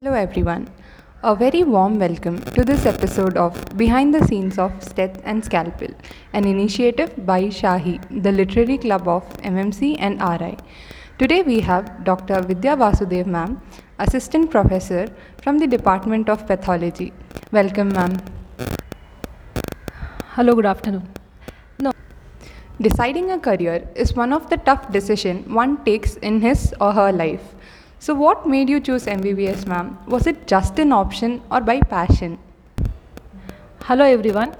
Hello, everyone. A very warm welcome to this episode of Behind the Scenes of Steth and Scalpel, an initiative by Shahi, the Literary Club of MMC and RI. Today we have Dr. Vidya Vasudev ma'am, Assistant Professor from the Department of Pathology. Welcome, ma'am. Hello, good afternoon. No, Deciding a career is one of the tough decisions one takes in his or her life. So, what made you choose MBBS, ma'am? Was it just an option or by passion? hello everyone.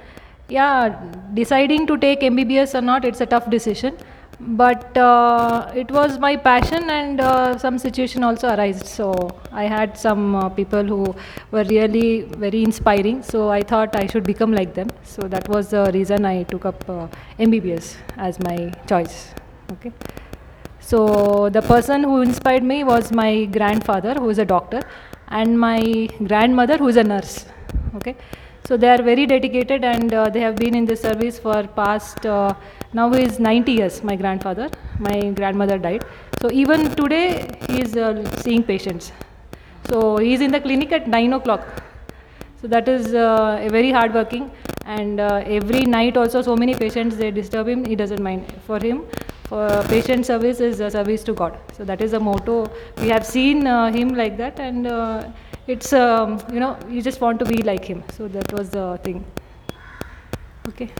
Yeah, deciding to take MBBS or not, it's a tough decision. But uh, it was my passion, and uh, some situation also arose. So I had some uh, people who were really very inspiring. So I thought I should become like them. So that was the reason I took up uh, MBBS as my choice. Okay. So the person who inspired me was my grandfather, who is a doctor, and my grandmother, who is a nurse. Okay, so they are very dedicated, and uh, they have been in the service for past. Uh, now he is 90 years. My grandfather, my grandmother died. So even today he is uh, seeing patients. So he is in the clinic at 9 o'clock. So that is uh, a very hard working and uh, every night also so many patients they disturb him he doesn't mind for him patient service is a service to God so that is the motto we have seen uh, him like that and uh, it's um, you know you just want to be like him so that was the thing okay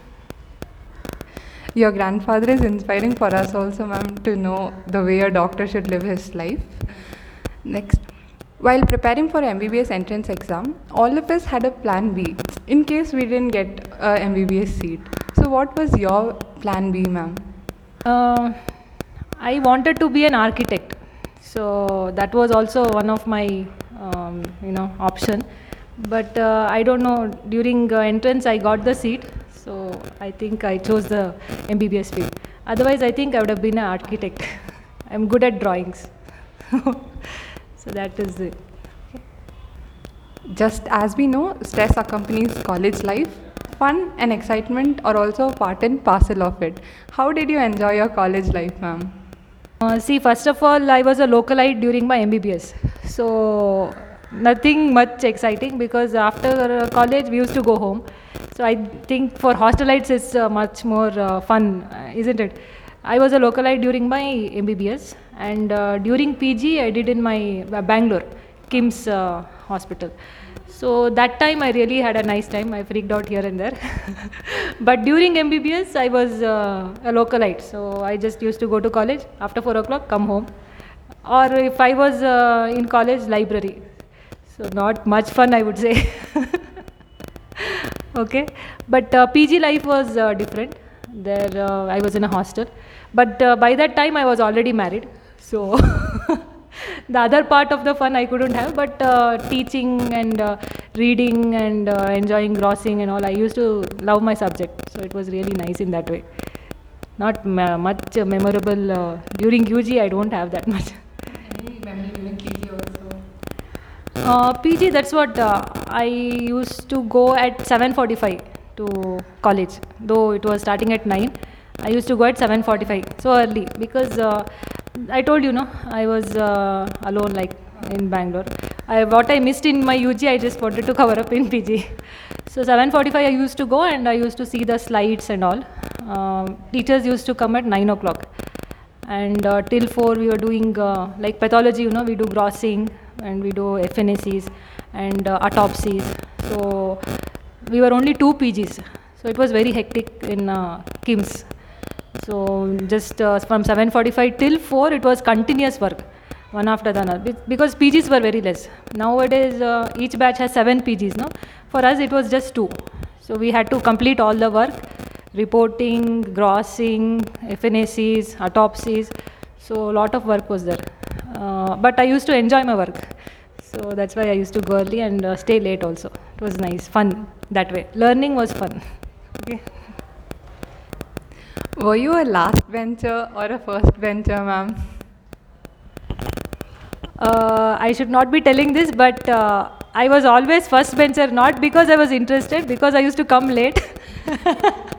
Your grandfather is inspiring for us also, ma'am, to know the way a doctor should live his life. Next, while preparing for MBBS entrance exam, all of us had a plan B in case we didn't get a MBBS seat. So, what was your plan B, ma'am? Uh, I wanted to be an architect, so that was also one of my um, you know option. But uh, I don't know. During uh, entrance, I got the seat, so I think I chose the MBBS field. Otherwise, I think I would have been an architect. I'm good at drawings, so that is it. Just as we know, stress accompanies college life. Fun and excitement are also part and parcel of it. How did you enjoy your college life, ma'am? Uh, see, first of all, I was a localite during my MBBS, so nothing much exciting because after college we used to go home. So I think for hostelites it's uh, much more uh, fun, uh, isn't it? I was a localite during my MBBS, and uh, during PG I did in my uh, Bangalore KIMS uh, hospital. So that time I really had a nice time. I freaked out here and there. but during MBBS I was uh, a localite. So I just used to go to college after 4 o'clock, come home. Or if I was uh, in college, library. So not much fun I would say. okay. But uh, PG life was uh, different. There uh, I was in a hostel. But uh, by that time I was already married. So the other part of the fun I couldn't have, but uh, teaching and uh, reading and uh, enjoying grossing and all, I used to love my subject. So it was really nice in that way. Not ma- much uh, memorable uh, during UG. I don't have that much. Any memory during PG also? Uh, PG. That's what uh, I used to go at 7:45 to college. Though it was starting at nine, I used to go at 7:45 so early because I told you no, I was uh, alone like in Bangalore. I, what I missed in my UG, I just wanted to cover up in PG. So 7:45 I used to go and I used to see the slides and all. Um, teachers used to come at nine o'clock, and uh, till four we were doing uh, like pathology. You know, we do grossing and we do FNACs and uh, autopsies. So we were only two PGs, so it was very hectic in uh, KIMS. So just uh, from 7:45 till 4, it was continuous work, one after the other. Be- Because PGs were very less. Nowadays, uh, each batch has seven PGs. No, for us it was just two. So we had to complete all the work, reporting, grossing, FNACs, autopsies. So a lot of work was there. Uh, but I used to enjoy my work. So that's why I used to go early and uh, stay late also. It was nice, fun that way. Learning was fun. Okay. Were you a last bencher or a first bencher, ma'am? Uh, I should not be telling this, but uh, I was always first bencher, not because I was interested, because I used to come late.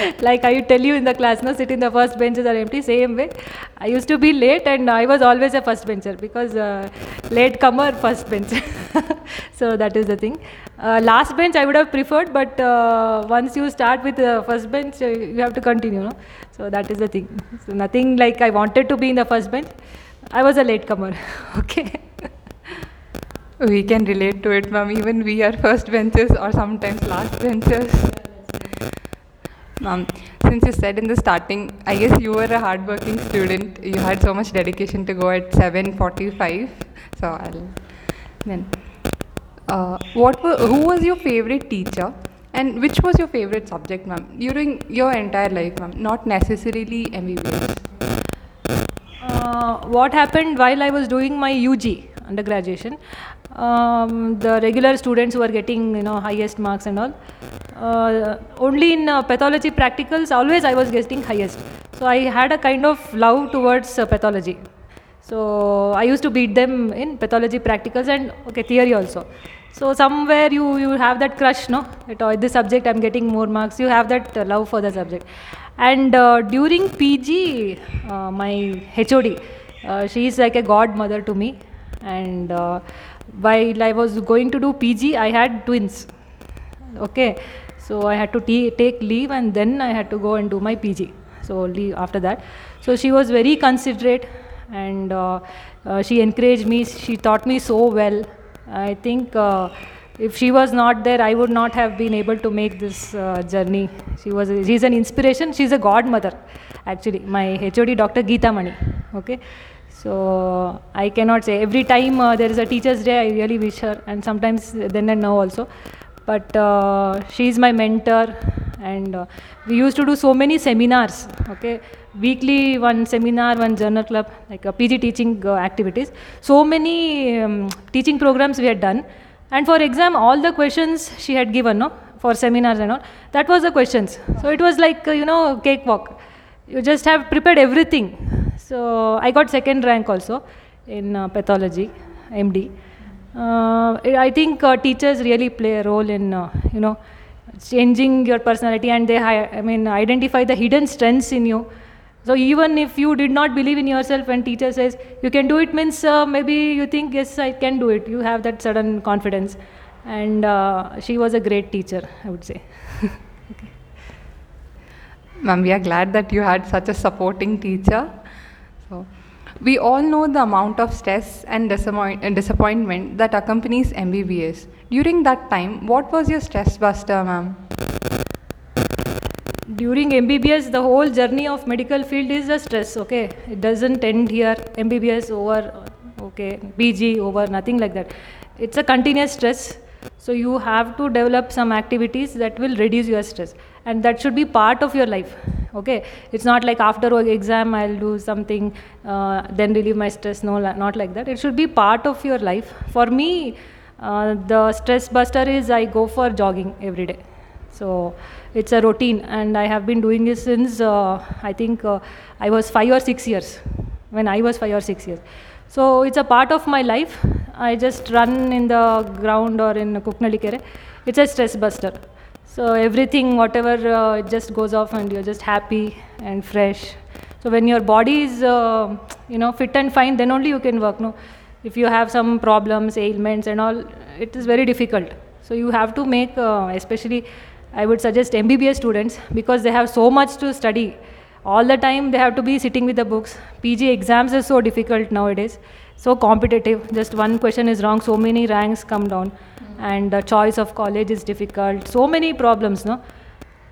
like I tell you in the class, no, sitting the first benches are empty. Same way, I used to be late, and I was always a first bencher because uh, late comer, first bench. so that is the thing. Uh, last bench I would have preferred, but uh, once you start with the first bench, uh, you have to continue. No? So that is the thing. So nothing like I wanted to be in the first bench. I was a late comer. okay. We can relate to it, ma'am. Even we are first benches or sometimes last benches. Ma'am, since you said in the starting, I guess you were a hardworking student. You had so much dedication to go at 7:45. So I'll then. Uh, what were, who was your favorite teacher, and which was your favorite subject, ma'am, during your entire life, ma'am? Not necessarily MBBS. Uh, what happened while I was doing my UG undergraduation? Um, the regular students were getting you know highest marks and all. Uh, only in uh, pathology practicals, always I was getting highest. So I had a kind of love towards uh, pathology. So I used to beat them in pathology practicals and okay theory also. So somewhere you you have that crush, no? At this subject I'm getting more marks. You have that uh, love for the subject. And uh, during PG, uh, my HOD, she is like a godmother to me. And while I was going to do PG, I had twins. Okay, so I had to take leave and then I had to go and do my PG. So leave after that. So she was very considerate and uh, uh, she encouraged me. She taught me so well. I think uh, if she was not there, I would not have been able to make this uh, journey. She was she's an inspiration. She's a godmother, actually. My HOD, Dr. Geeta Mani. Okay. So I cannot say every time uh, there is a teacher's day, I really wish her, and sometimes then and now also. But uh, she is my mentor, and uh, we used to do so many seminars. Okay, weekly one seminar, one journal club, like a PG teaching uh, activities. So many um, teaching programs we had done, and for exam, all the questions she had given, no, for seminars and all. That was the questions. So it was like uh, you know cakewalk. You just have prepared everything. So I got second rank also in uh, pathology, MD. Uh, I think uh, teachers really play a role in uh, you know changing your personality and they I mean identify the hidden strengths in you. So even if you did not believe in yourself and teacher says you can do it means uh, maybe you think yes I can do it. You have that sudden confidence, and uh, she was a great teacher I would say. Ma'am, we are glad that you had such a supporting teacher. We all know the amount of stress and disappoint- and disappointment that accompanies MBBS. During that time, what was your stress buster, ma'am? during MBBS, the whole journey of medical field is a stress. Okay, it doesn't end here. MBBS over, okay, PG over, nothing like that. It's a continuous stress. So you have to develop some activities that will reduce your stress, and that should be part of your life. Okay, it's not like after exam I'll do something, uh, then relieve my stress. No, not like that. It should be part of your life. For me, uh, the stress buster is I go for jogging every day. So it's a routine, and I have been doing this since uh, I think uh, I was five or six years. When I was five or six years, so it's a part of my life. I just run in the ground or in Kuknalikere. It's a stress buster. So everything, whatever, uh, just goes off, and you're just happy and fresh. So when your body is, uh, you know, fit and fine, then only you can work. No, if you have some problems, ailments, and all, it is very difficult. So you have to make, uh, especially I would suggest MBBS students because they have so much to study. All the time they have to be sitting with the books. PG exams is so difficult nowadays, so competitive. Just one question is wrong, so many ranks come down, and the choice of college is difficult. So many problems, no.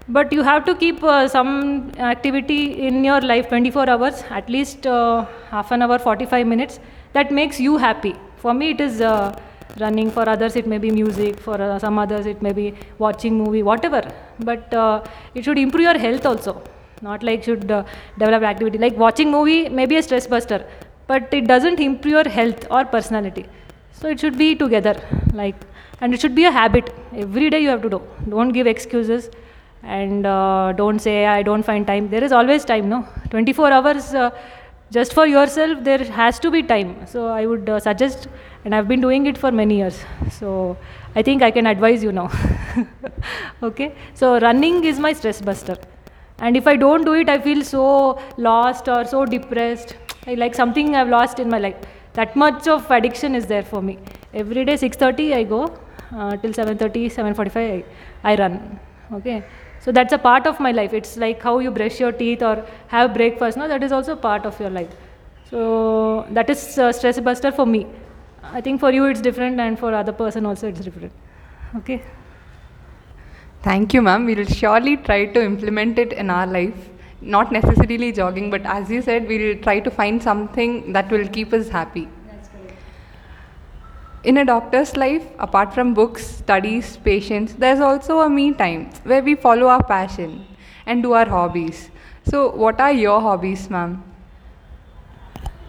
But you have to keep uh, some activity in your life 24 hours, at least uh, half an hour, 45 minutes. That makes you happy. For me, it is. Uh, running for others it may be music for uh, some others it may be watching movie whatever but uh, it should improve your health also not like should uh, develop activity like watching movie may be a stress buster but it doesn't improve your health or personality. So it should be together like and it should be a habit. Every day you have to do. Don't give excuses and uh, don't say i don't find time. There is always time no? 24 hours uh, just for yourself there has to be time. So i would uh, suggest and i've been doing it for many years. So i think i can advise you now. Okay? So running is my stress buster. And if i don't do it i feel so lost or so depressed I like something i've lost in my life. That much of addiction is there for me. Every day 6.30 i go uh, till 7.30 7.45 I, I run. Okay? So that's a part of my life. It's like how you brush your teeth or have breakfast. No that is also part of your life. So that is uh, stress buster for me. I think for you it's different and for other person also it's different. Okay? Thank you, ma'am. We'll surely try to implement it in our life. Not necessarily jogging, but as you said, we'll try to find something that will keep us happy. In a doctor's life, apart from books, studies, patients, there's also a me time where we follow our passion and do our hobbies. So, what are your hobbies, ma'am?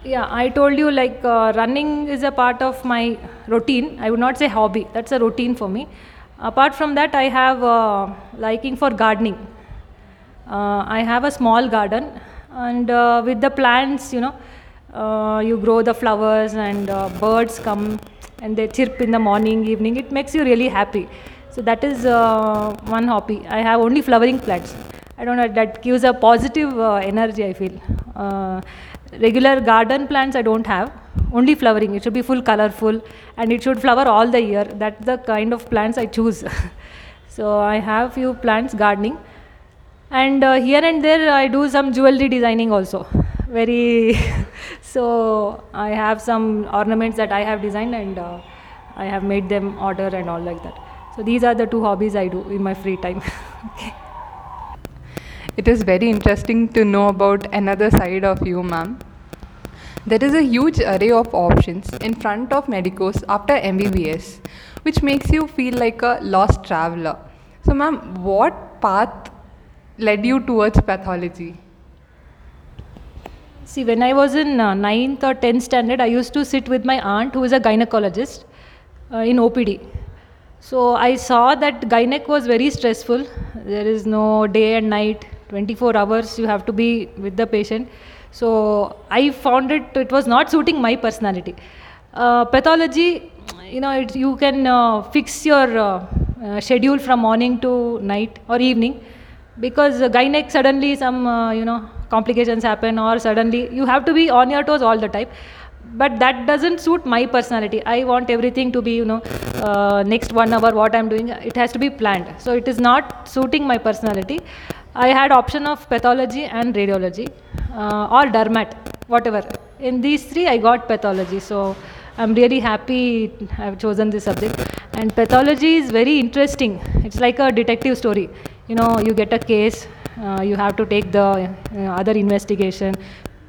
Yeah, I told you like uh, running is a part of my routine. I would not say hobby. That's a routine for me. Apart from that, I have uh, liking for gardening. Uh, I have a small garden, and uh, with the plants, you know, uh, you grow the flowers, and birds come and they chirp in the morning, evening. It makes you really happy. So that is one hobby. I have only flowering plants. I don't know. That gives a positive energy. I feel. Regular garden plants I don't have. Only flowering. It should be full colorful, and it should flower all the year. That's the kind of plants I choose. so I have few plants gardening, and uh, here and there I do some jewelry designing also. Very. so I have some ornaments that I have designed, and uh, I have made them order and all like that. So these are the two hobbies I do in my free time. It is very interesting to know about another side of you, ma'am. There is a huge array of options in front of medicos after MBBS, which makes you feel like a lost traveler. So, ma'am, what path led you towards pathology? See, when I was in uh, ninth or tenth standard, I used to sit with my aunt, who is a gynecologist, uh, in OPD. So I saw that gynec was very stressful. There is no day and night, 24 hours you have to be with the patient. So I found it it was not suiting my personality. Uh, pathology, you know, it, you can uh, fix your uh, uh, schedule from morning to night or evening because gynec suddenly some uh, you know complications happen or suddenly you have to be on your toes all the time. But that doesn't suit my personality. I want everything to be you know uh, next one hour what i'm doing it has to be planned. So it is not suiting my personality. I had option of pathology and radiology uh, or dermat whatever. In these three i got pathology. So i'm really happy i've chosen this subject. And pathology is very interesting. It's like a detective story you know you get a case uh, you have to take the uh, other investigation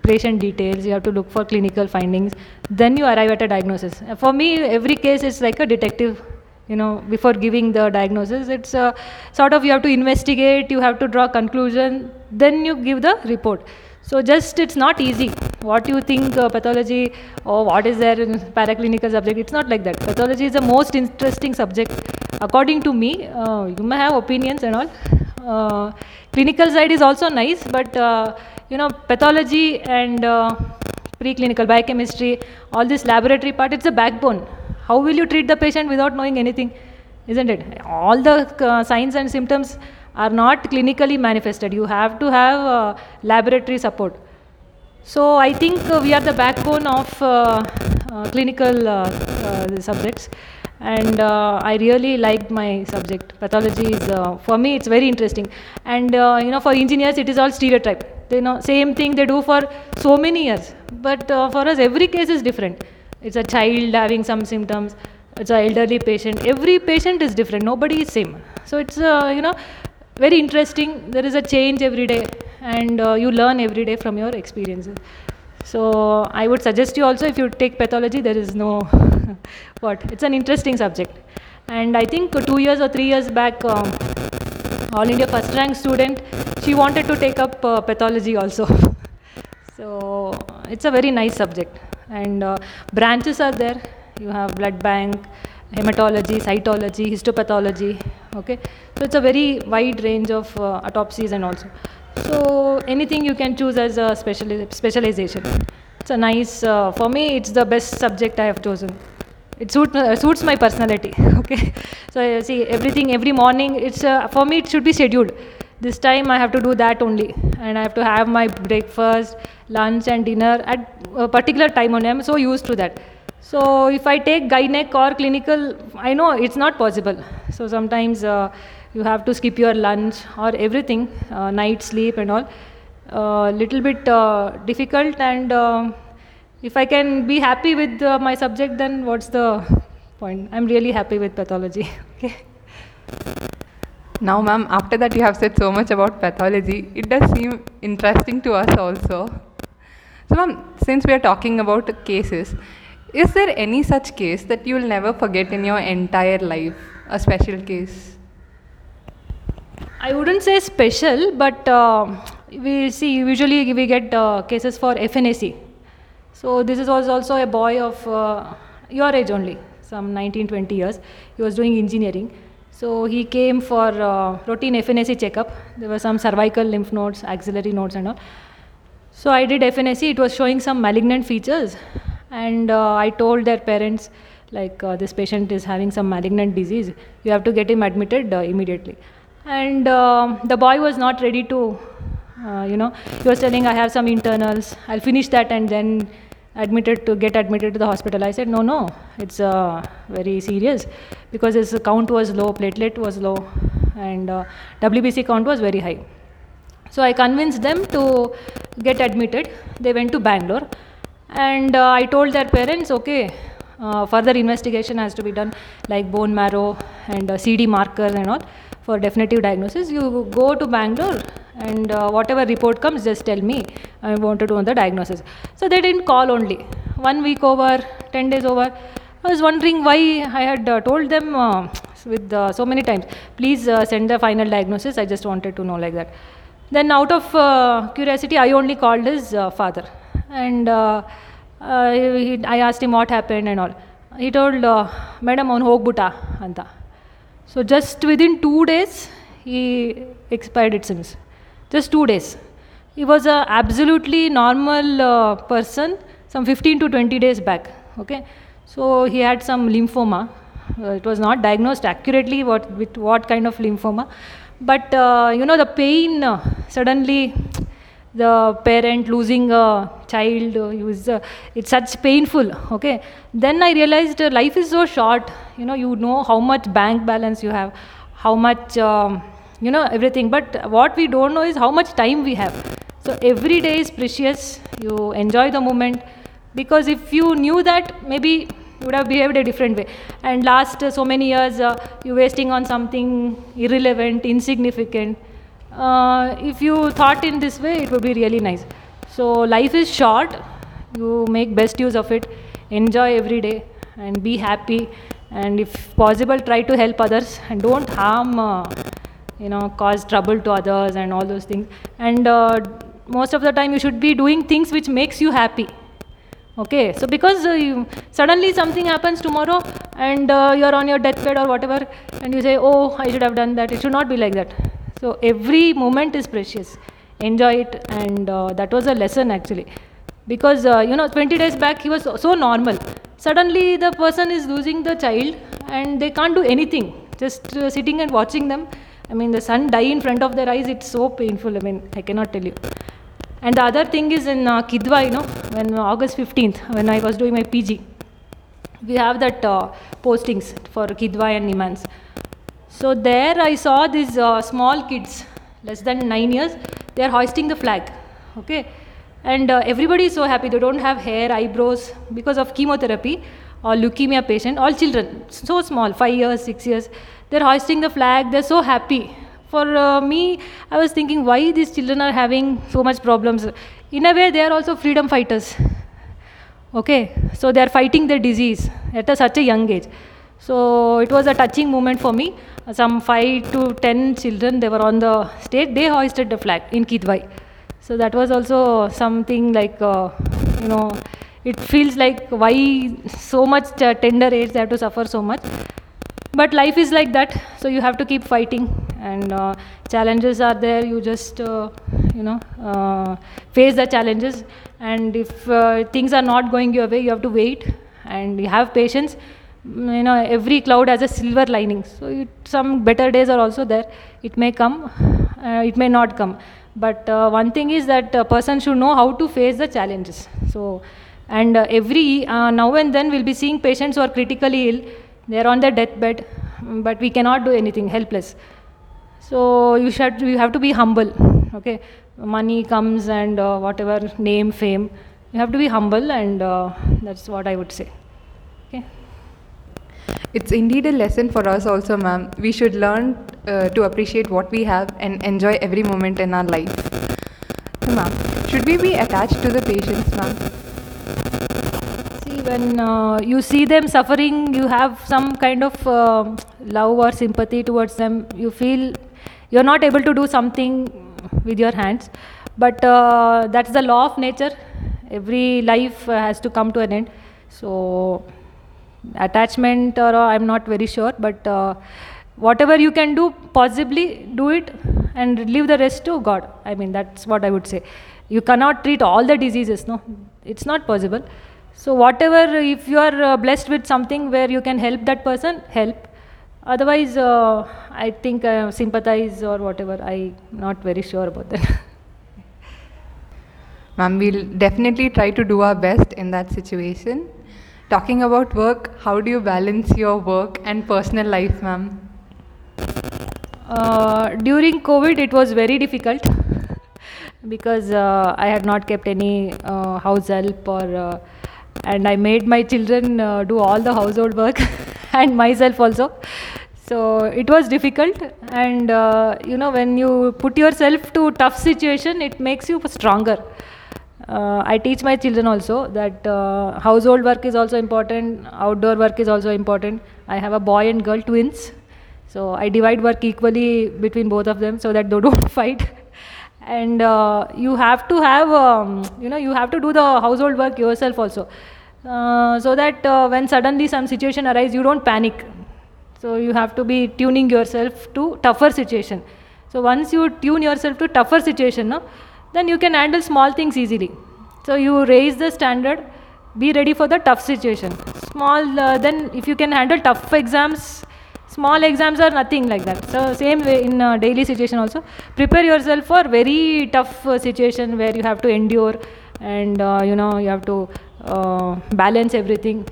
patient details you have to look for clinical findings then you arrive at a diagnosis. Uh, for me every case is like a detective you know before giving the diagnosis it's a sort of you have to investigate you have to draw conclusion then you give the report so just it's not easy. What you think uh, pathology or what is there in paraclinical subject it's not like that. Pathology is the most interesting subject according to me. Uh, you may have opinions and all. Uh, clinical side is also nice but uh, you know pathology and uh, preclinical biochemistry all this laboratory part it's a backbone. How will you treat the patient without knowing anything isn't it? All the uh, signs and symptoms are not clinically manifested. You have to have uh, laboratory support. So i think uh, we are the backbone of uh, uh, clinical uh, uh, subjects. And i really liked my subject. Pathology is for me it's very interesting. And you know for engineers it is all stereotype. They know same thing they do for so many years. But for us every case is different. It's a child having some symptoms. It's an elderly patient. Every patient is different. Nobody is same. So it's you know very interesting. There is a change every day and uh, you learn every day from your experiences. So i would suggest you also if you take pathology there is no what it's an interesting subject. And i think two years or three years back um, all india first rank student she wanted to take up uh, pathology also. So it's a very nice subject. And uh, branches are there. You have blood bank hematology cytology histopathology okay? So it's a very wide range of uh, autopsies and also. So anything you can choose as a speciali- specialization. It's a nice uh, for me it's the best subject i have chosen. It suit, uh, suits my personality okay? So uh, see everything every morning it's uh, for me it should be scheduled. This time i have to do that only. And i have to have my breakfast lunch and dinner at a particular time only. I'm so used to that so if i take gynec or clinical i know it's not possible. So sometimes uh, you have to skip your lunch or everything uh, night sleep and all. Uh, little bit uh, difficult and um if i can be happy with uh, my subject then what's the point? I'm really happy with pathology okay? Now, ma'am, after that you have said so much about pathology, it does seem interesting to us also. So, ma'am, since we are talking about cases, is there any such case that you will never forget in your entire life? A special case? I wouldn't say special, but uh, we see usually we get uh, cases for FNAC. So this is was also a boy of uh, your age only, some 19, 20 years. He was doing engineering. So he came for uh, routine FNAC checkup. There were some cervical lymph nodes, axillary nodes, and all. So I did FNAC. It was showing some malignant features, and uh, I told their parents like uh, this patient is having some malignant disease. You have to get him admitted uh, immediately. And um the boy was not ready to, uh, you know, he was telling I have some internals. I'll finish that and then admitted to get admitted to the hospital. I said no, no, it's uh, very serious because his count was low, platelet was low, and WBC count was very high. So I convinced them to get admitted. They went to Bangalore, and uh, I told their parents, okay, uh, further investigation has to be done, like bone marrow and uh, CD markers and all, for definitive diagnosis. You go to Bangalore, and uh, whatever report comes, just tell me. I want to do the diagnosis. So they didn't call only. One week over, ten days over. I was wondering why I had uh, told them uh, with uh, so many times, please uh, send the final diagnosis. I just wanted to know like that. Then, out of uh, curiosity, I only called his uh, father, and uh, uh, he, I asked him what happened and all. He told, uh, "Madam, on hogbuta anta." So just within two days, he expired. It seems, just two days. He was a absolutely normal person, some 15 to 20 days back. Okay, so he had some lymphoma. Uh, it was not diagnosed accurately what with what kind of lymphoma, but uh, you know the pain uh, suddenly the parent losing a child uh, was, uh, it's such painful okay? Then i realized uh, life is so short you know you know how much bank balance you have how much um, you know everything but what we don't know is how much time we have. So every day is precious you enjoy the moment because if you knew that maybe you would have behaved a different way. And last uh, so many years uh, you wasting on something irrelevant insignificant uh, if you thought in this way it would be really nice. So life is short. You make best use of it. Enjoy every day and be happy. And if possible try to help others and don't harm uh, you know cause trouble to others and all those things. And uh, most of the time you should be doing things which makes you happy. Okay? So because uh, you, suddenly something happens tomorrow and uh, you're on your deathbed or whatever and you say oh i should have done that. It should not be like that so every moment is precious. Enjoy it. And uh, that was a lesson actually. Because uh, you know 20 days back he was so, normal. Suddenly the person is losing the child and they can't do anything. Just uh, sitting and watching them. I mean the son die in front of their eyes. It's so painful. I mean i cannot tell you. And the other thing is in uh, Kidwai, you know, when August 15th, when I was doing my PG, we have that uh, postings for Kidwai and NIMHANS. So there I saw these uh, small kids, less than nine years, they are hoisting the flag. Okay, and uh, everybody is so happy. They don't have hair, eyebrows because of chemotherapy or leukemia patient. All children, so small, five years, six years, they're hoisting the flag. They're so happy for uh, me i was thinking why these children are having so much problems in a way they are also freedom fighters okay so they are fighting their disease at a, such a young age so it was a touching moment for me. Some 5 to 10 children they were on the stage. They hoisted the flag in kidwai so that was also something like uh, you know it feels like why so much tender age they have to suffer so much. But life is like that. So you have to keep fighting. And uh, challenges are there. You just uh, you know uh, face the challenges. And if uh, things are not going your way you have to wait. And you have patience you know every cloud has a silver lining so it, some better days are also there it may come uh, it may not come. But uh, one thing is that a person should know how to face the challenges. So, and uh, every uh, now and then we'll be seeing patients who are critically ill. They're on their deathbed, but we cannot do anything, helpless. So you should you have to be humble. Okay, money comes and uh, whatever name, fame. You have to be humble, and uh, that's what I would say. Okay. It's indeed a lesson for us also, ma'am. We should learn uh, to appreciate what we have and enjoy every moment in our life. So, ma'am, should we be attached to the patients, ma'am? See, when uh, you see them suffering, you have some kind of uh, love or sympathy towards them. You feel you're not able to do something with your hands, but uh, that's the law of nature. Every life has to come to an end. So, attachment, or uh, I'm not very sure, but uh, whatever you can do, possibly do it and leave the rest to God. I mean, that's what I would say. You cannot treat all the diseases, no, it's not possible. So, whatever, if you are uh, blessed with something where you can help that person, help. Otherwise, uh, I think uh, sympathize or whatever. I'm not very sure about that. Ma'am, we'll definitely try to do our best in that situation. Talking about work, how do you balance your work and personal life, ma'am? Uh, during COVID, it was very difficult because uh, I had not kept any uh, house help or uh, and I made my children uh, do all the household work and myself also. So it was difficult, and uh, you know when you put yourself to tough situation, it makes you stronger. Uh, I teach my children also that uh, household work is also important, outdoor work is also important. I have a boy and girl twins, so I divide work equally between both of them so that they don't fight. And uh, you have to have, um, you know, you have to do the household work yourself also, uh, so that uh, when suddenly some situation arises, you don't panic. So you have to be tuning yourself to tougher situation. So once you tune yourself to tougher situation, no, then you can handle small things easily. So you raise the standard, be ready for the tough situation. Small, uh, then if you can handle tough exams, small exams are nothing like that. So same way in uh, daily situation also, prepare yourself for very tough uh, situation where you have to endure and uh, you know you have to uh, balance everything.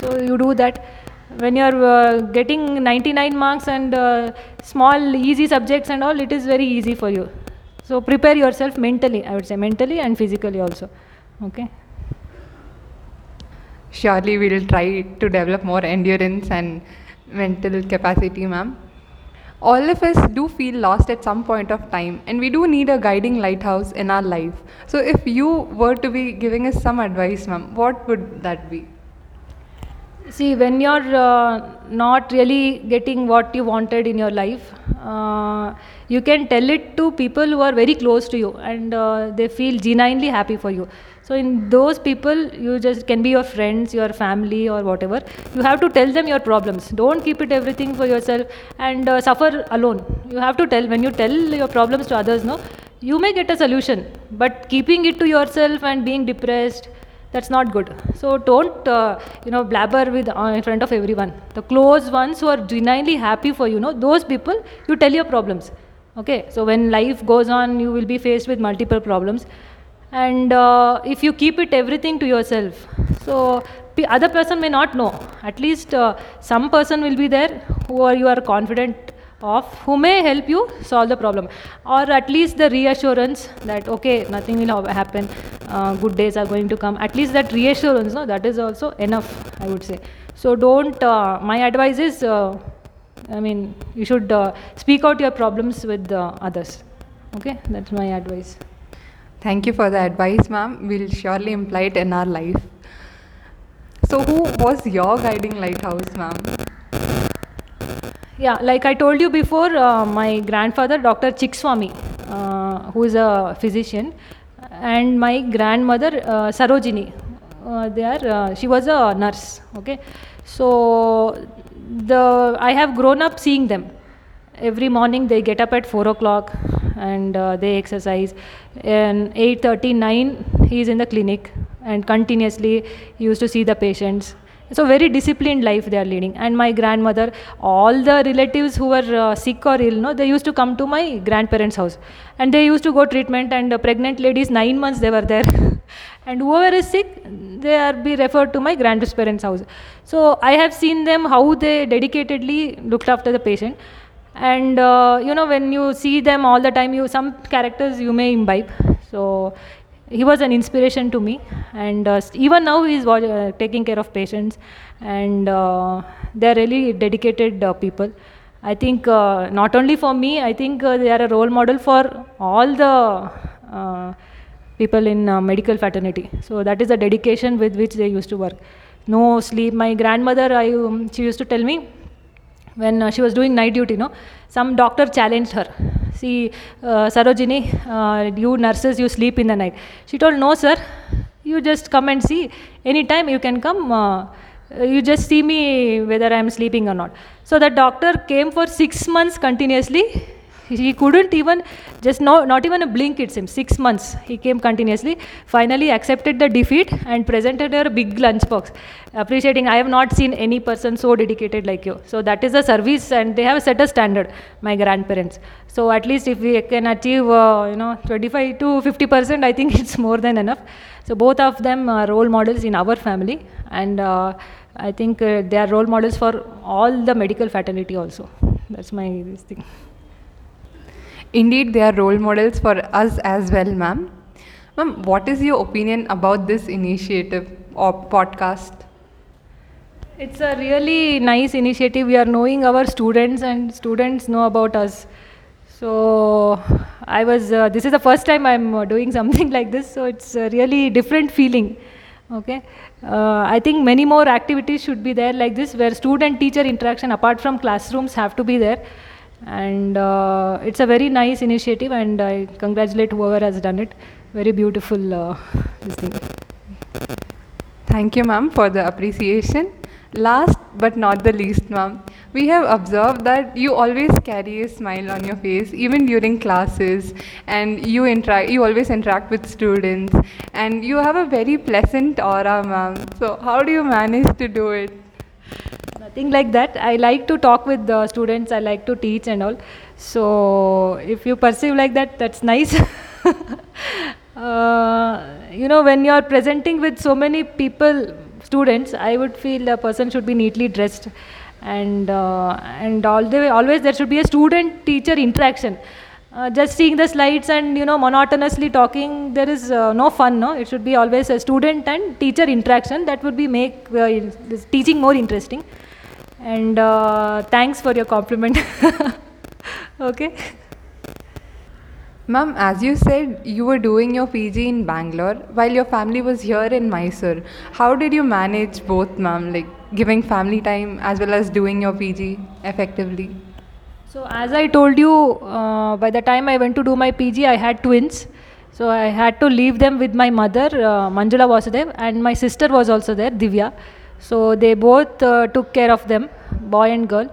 So you do that when you are uh, getting 99 marks and small easy subjects and all it is very easy for you so prepare yourself mentally i would say mentally and physically also okay Surely we'll try to develop more endurance and mental capacity, ma'am. All of us do feel lost at some point of time, and we do need a guiding lighthouse in our life. So, if you were to be giving us some advice, ma'am, what would that be? see when you're uh, not really getting what you wanted in your life uh, you can tell it to people who are very close to you and uh, they feel genuinely happy for you. So in those people you just can be your friends your family or whatever. You have to tell them your problems. Don't keep it everything for yourself and uh, suffer alone. You have to tell when you tell your problems to others no you may get a solution but keeping it to yourself and being depressed that's not good. So don't uh, you know blabber with uh, in front of everyone. The close ones who are genuinely happy for you know those people you tell your problems okay so when life goes on you will be faced with multiple problems. And uh, if you keep it everything to yourself so the other person may not know. At least uh, some person will be there who are you are confident of who may help you solve the problem. Or at least the reassurance that okay nothing will ha- happen. Uh, good days are going to come. At least that reassurance no that is also enough i would say. So don't uh, my advice is uh, i mean you should uh, speak out your problems with uh, others okay that's my advice Thank you for the advice, ma'am. We'll surely imply it in our life. So, who was your guiding lighthouse, ma'am? Yeah, like I told you before, uh, my grandfather, Dr. Chikswami, uh, who is a physician, and my grandmother, uh, Sarojini, uh, they are, uh, she was a nurse. Okay, so the I have grown up seeing them. Every morning they get up at four o'clock and uh, they exercise. And eight thirty nine, he is in the clinic and continuously he used to see the patients So very disciplined life they are leading. And my grandmother, all the relatives who were uh, sick or ill, no, they used to come to my grandparents' house, and they used to go treatment. And uh, pregnant ladies, nine months they were there, and whoever is sick, they are be referred to my grandparents' house. So I have seen them how they dedicatedly looked after the patient. And uh, you know when you see them all the time you some characters you may imbibe. So he was an inspiration to me. And uh, even now he is uh, taking care of patients. And uh, they are really dedicated uh, people. I think uh, not only for me i think they are a role model for all the people in medical fraternity so that is the dedication with which they used to work no sleep my grandmother I, um, she used to tell me when uh, she was doing night duty, no, some doctor challenged her. See, uh, Sarojini, uh, you nurses, you sleep in the night. She told, no, sir, you just come and see. Anytime you can come. Uh, you just see me whether I am sleeping or not. So the doctor came for six months continuously he couldn't even just no, not even a blink it seems. Six months he came continuously finally accepted the defeat and presented her big lunchbox appreciating i have not seen any person so dedicated like you. So that is a service and they have set a standard my grandparents. So at least if we can achieve uh, you know 25 to 50 percent i think it's more than enough. So both of them are role models in our family and uh, i think uh, they are role models for all the medical fraternity also. That's my thing Indeed, they are role models for us as well, ma'am. Ma'am, what is your opinion about this initiative or podcast? It's a really nice initiative. We are knowing our students, and students know about us. So, I was, uh, this is the first time I'm uh, doing something like this, so it's a really different feeling. Okay, uh, I think many more activities should be there like this, where student teacher interaction apart from classrooms have to be there and uh, it's a very nice initiative and i congratulate whoever has done it. Very beautiful uh, this thing. Thank you ma'am for the appreciation. Last but not the least ma'am we have observed that you always carry a smile on your face even during classes and you interact you always interact with students and you have a very pleasant aura ma'am. So how do you manage to do it nothing like that. I like to talk with the students. I like to teach and all. So if you perceive like that that's nice. Uh, you know when you are presenting with so many people students i would feel a person should be neatly dressed. And uh, and all the way, always there should be a student teacher interaction. Uh, just seeing the slides and you know monotonously talking there is uh, no fun no? It should be always a student and teacher interaction. That would be make uh, teaching more interesting and uh, thanks for your compliment okay Ma'am, as you said, you were doing your PG in Bangalore while your family was here in Mysore. How did you manage both, ma'am, like giving family time as well as doing your PG effectively? So, as I told you, uh, by the time I went to do my PG, I had twins. So, I had to leave them with my mother, uh, Manjula Vasudev, and my sister was also there, Divya. So, they both uh, took care of them, boy and girl.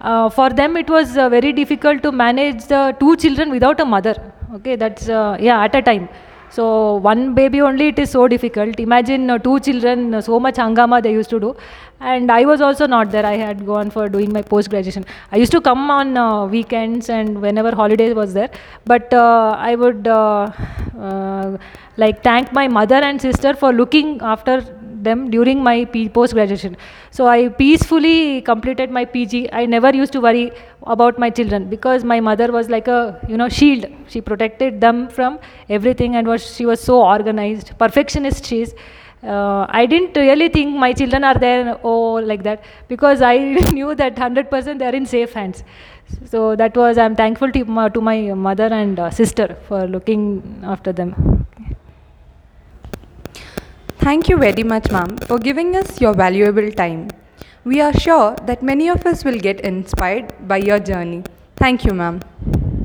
Uh, for them, it was uh, very difficult to manage the two children without a mother. Okay, that's, yeah, at a time. So one baby only it is so difficult. Imagine uh, two children, uh, so much hangama they used to do. And I was also not there. I had gone for doing my post graduation. I used to come on uh, weekends and whenever holidays was there. But I would like thank my mother and sister for looking after them during my post graduation. So I peacefully completed my PG. I never used to worry about my children because my mother was like a you know shield. She protected them from everything and was she was so organized, perfectionist she is. Uh, I didn't really think my children are there oh like that because I knew that 100% they are in safe hands. So that was I'm thankful to, to my mother and uh, sister for looking after them. Thank you very much, ma'am, for giving us your valuable time. We are sure that many of us will get inspired by your journey. Thank you, ma'am.